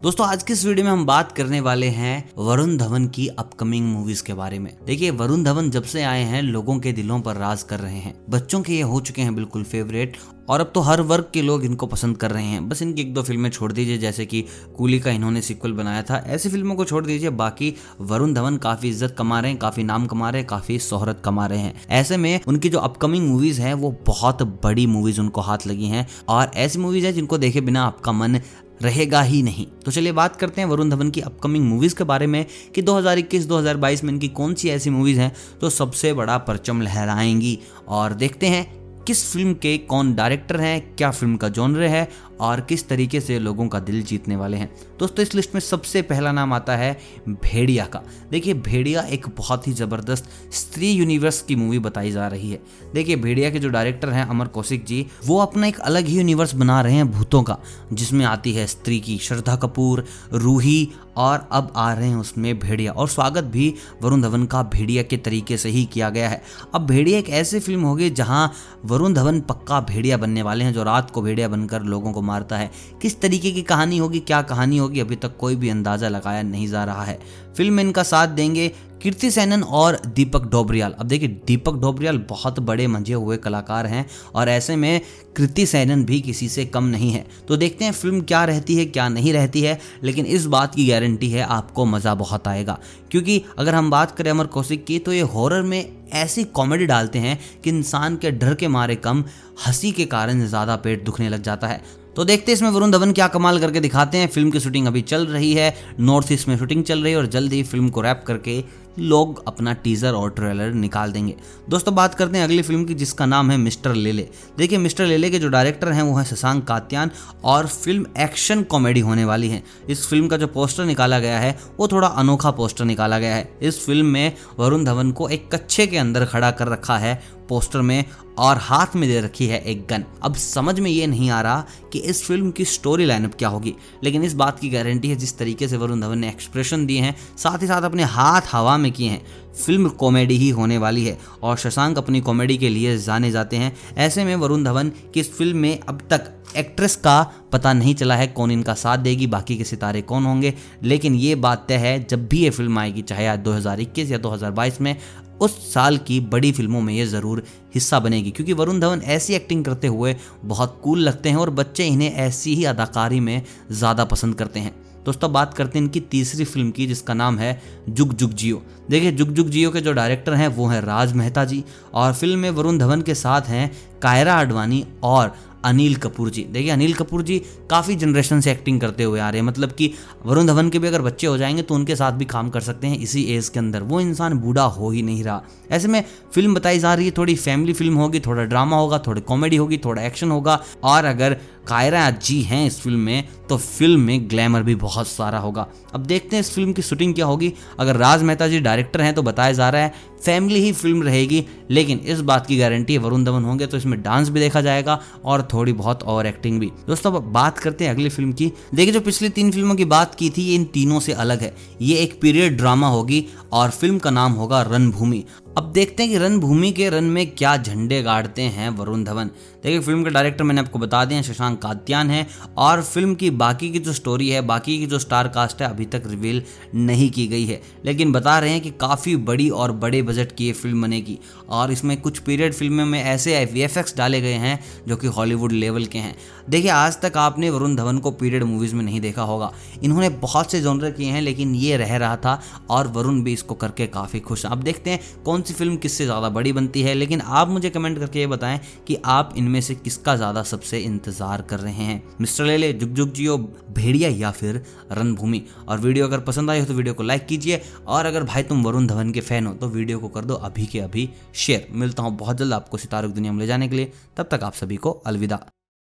दोस्तों, आज की इस वीडियो में हम बात करने वाले हैं वरुण धवन की अपकमिंग मूवीज़ के बारे में। देखिए, वरुण धवन जब से आए हैं, लोगों के दिलों पर राज कर रहे हैं। बच्चों के ये हो चुके हैं बिल्कुल फेवरेट और अब तो हर वर्ग के लोग इनको पसंद कर रहे हैं। बस इनकी एक दो फ़िल्में छोड़ दीजिए, जैसे कि कूली का इन्होंने सिक्वल बनाया था। ऐसी फ़िल्मों को छोड़ दीजिए, बाकी वरुण धवन काफ़ी इज़्ज़त कमा रहे हैं, काफ़ी नाम कमा रहे हैं, काफ़ी शोहरत कमा रहे हैं। ऐसे में उनकी जो अपकमिंग मूवीज़ है, वो बहुत बड़ी मूवीज़ उनको हाथ लगी हैं, और ऐसी मूवीज़ है जिनको देखे बिना आपका मन रहेगा ही नहीं। तो चलिए बात करते हैं वरुण धवन की अपकमिंग मूवीज़ के बारे में कि 2021-2022 में इनकी कौन सी ऐसी मूवीज़ हैं तो सबसे बड़ा परचम लहराएँगी। और देखते हैं किस फ़िल्म के कौन डायरेक्टर हैं, क्या फ़िल्म का जॉनर है और किस तरीके से लोगों का दिल जीतने वाले हैं। दोस्तों, इस लिस्ट में सबसे पहला नाम आता है भेड़िया का। देखिए, भेड़िया एक बहुत ही ज़बरदस्त स्त्री यूनिवर्स की मूवी बताई जा रही है। देखिए, भेड़िया के जो डायरेक्टर हैं अमर कौशिक जी, वो अपना एक अलग ही यूनिवर्स बना रहे हैं भूतों का, जिसमें आती है स्त्री की श्रद्धा कपूर, रूही और अब आ रहे हैं उसमें भेड़िया। और स्वागत भी वरुण धवन का भेड़िया के तरीके से ही किया गया है। अब भेड़िया एक ऐसी फ़िल्म होगी जहाँ वरुण धवन पक्का भेड़िया बनने वाले हैं जो रात को भेड़िया बनकर लोगों को मारता है। किस तरीके की कहानी होगी, क्या कहानी होगी, अभी तक कोई भी अंदाज़ा लगाया नहीं जा रहा है। फ़िल्म में इनका साथ देंगे। कीर्ति सैनन और दीपक डोबरियाल। अब देखिए, दीपक डोबरियाल बहुत बड़े मंझे हुए कलाकार हैं और ऐसे में कृति सैनन भी किसी से कम नहीं है। तो देखते हैं फ़िल्म क्या रहती है, क्या नहीं रहती है, लेकिन इस बात की गारंटी है, आपको मज़ा बहुत आएगा। क्योंकि अगर हम बात करें अमर कौशिक की तो ये हॉरर में ऐसी कॉमेडी डालते हैं कि इंसान के डर के मारे कम, हँसी के कारण ज़्यादा पेट दुखने लग जाता है। तो देखते हैं इसमें वरुण धवन क्या कमाल करके दिखाते हैं। फ़िल्म की शूटिंग अभी चल रही है, नॉर्थ ईस्ट में शूटिंग चल रही है और जल्द ही फ़िल्म को रैप करके लोग अपना टीजर और ट्रेलर निकाल देंगे। दोस्तों, बात करते हैं अगली फ़िल्म की, जिसका नाम है मिस्टर लेले। देखिए, मिस्टर लेले के जो डायरेक्टर हैं, वो हैं शशांक कात्यान और फ़िल्म एक्शन कॉमेडी होने वाली है। इस फ़िल्म का जो पोस्टर निकाला गया है, वो थोड़ा अनोखा पोस्टर निकाला गया है। इस फ़िल्म में वरुण धवन को एक कच्छे के अंदर खड़ा कर रखा है पोस्टर में और हाथ में दे रखी है एक गन अब समझ में ये नहीं आ रहा कि इस फ़िल्म की स्टोरी लाइनअप क्या होगी। लेकिन इस बात की गारंटी है जिस तरीके से वरुण धवन ने एक्सप्रेशन दिए हैं, साथ ही साथ अपने हाथ हवा में किए हैं। फ़िल्म कॉमेडी ही होने वाली है और शशांक अपनी कॉमेडी के लिए जाने जाते हैं। ऐसे में वरुण धवन की इस फ़िल्म में अब तक एक्ट्रेस का पता नहीं चला है कौन इनका साथ देगी, बाकी के सितारे कौन होंगे। लेकिन ये बात तय है, जब भी ये फ़िल्म आएगी, चाहे आज 2021 या 2022 में, उस साल की बड़ी फ़िल्मों में ये ज़रूर हिस्सा बनेगी। क्योंकि वरुण धवन ऐसी एक्टिंग करते हुए बहुत कूल लगते हैं और बच्चे इन्हें ऐसी ही अदाकारी में ज़्यादा पसंद करते हैं। दोस्तों, बात करते हैं इनकी तीसरी फ़िल्म की, जिसका नाम है जुग जुग जियो। देखिए, जुग जुग जियो के जो डायरेक्टर हैं, वो हैं राज मेहता जी। और फ़िल्म में वरुण धवन के साथ हैं कायरा आडवाणी और अनिल कपूर जी। देखिए, अनिल कपूर जी काफ़ी जनरेशन से एक्टिंग करते हुए आ रहे हैं। मतलब कि वरुण धवन के भी अगर बच्चे हो जाएँगे तो उनके साथ भी काम कर सकते हैं इसी एज के अंदर। वो इंसान बूढ़ा हो ही नहीं रहा। ऐसे में फ़िल्म बताई जा रही है, थोड़ी फैमिली फ़िल्म होगी, थोड़ा ड्रामा होगा, थोड़ी कॉमेडी होगी, थोड़ा एक्शन होगा। और अगर कायरा जी हैं इस फ़िल्म में तो फ़िल्म में ग्लैमर भी बहुत सारा होगा। अब देखते हैं इस फ़िल्म की शूटिंग क्या होगी। अगर राज मेहता जी डायरेक्टर हैं तो बताया जा रहा है फैमिली ही फ़िल्म रहेगी, लेकिन इस बात की गारंटी है, वरुण धवन होंगे तो इसमें डांस भी देखा जाएगा, और थोड़ी बहुत और एक्टिंग भी। दोस्तों, अब बात करते हैं अगली फ़िल्म की। देखिए, जो पिछली तीन फ़िल्मों की बात की थी, ये इन तीनों से अलग है। ये एक पीरियड ड्रामा होगी, और फ़िल्म का नाम होगा रणभूमि। अब देखते हैं कि रणभूमि के रन में क्या झंडे गाड़ते हैं वरुण धवन। देखिए फ़िल्म के डायरेक्टर मैंने आपको बता दिया, शशांक कात्यान है और फ़िल्म की बाकी की जो स्टोरी है, बाकी की जो स्टार कास्ट है, अभी तक रिवील नहीं की गई है। लेकिन बता रहे हैं कि काफ़ी बड़ी और बड़े बजट की ये फ़िल्म बनेगी। और इसमें कुछ पीरियड फ़िल्मों में ऐसे वी डाले गए हैं जो कि हॉलीवुड लेवल के हैं। देखिए, आज तक आपने वरुण धवन को पीरियड मूवीज़ में नहीं देखा होगा। इन्होंने बहुत से जॉनर किए हैं, लेकिन ये रह रहा था और वरुण भी इसको करके काफ़ी खुश अब देखते हैं कौन सी फ़िल्म किससे ज़्यादा बड़ी बनती है? लेकिन आप मुझे कमेंट करके ये बताएँ कि आप इनमें से किसका ज़्यादा सबसे इंतज़ार कर रहे हैं? मिस्टर ले ले जुग जुग जियो, भेड़िया या फिर रणभूमि? और वीडियो अगर पसंद आई हो तो वीडियो को लाइक कीजिए। और अगर भाई तुम वरुण धवन के फ़ैन हो तो वीडियो को कर दो अभी के अभी शेयर। मिलता हूँ बहुत जल्द आपको सितारों की दुनिया में ले जाने के लिए। तब तक आप सभी को अलविदा।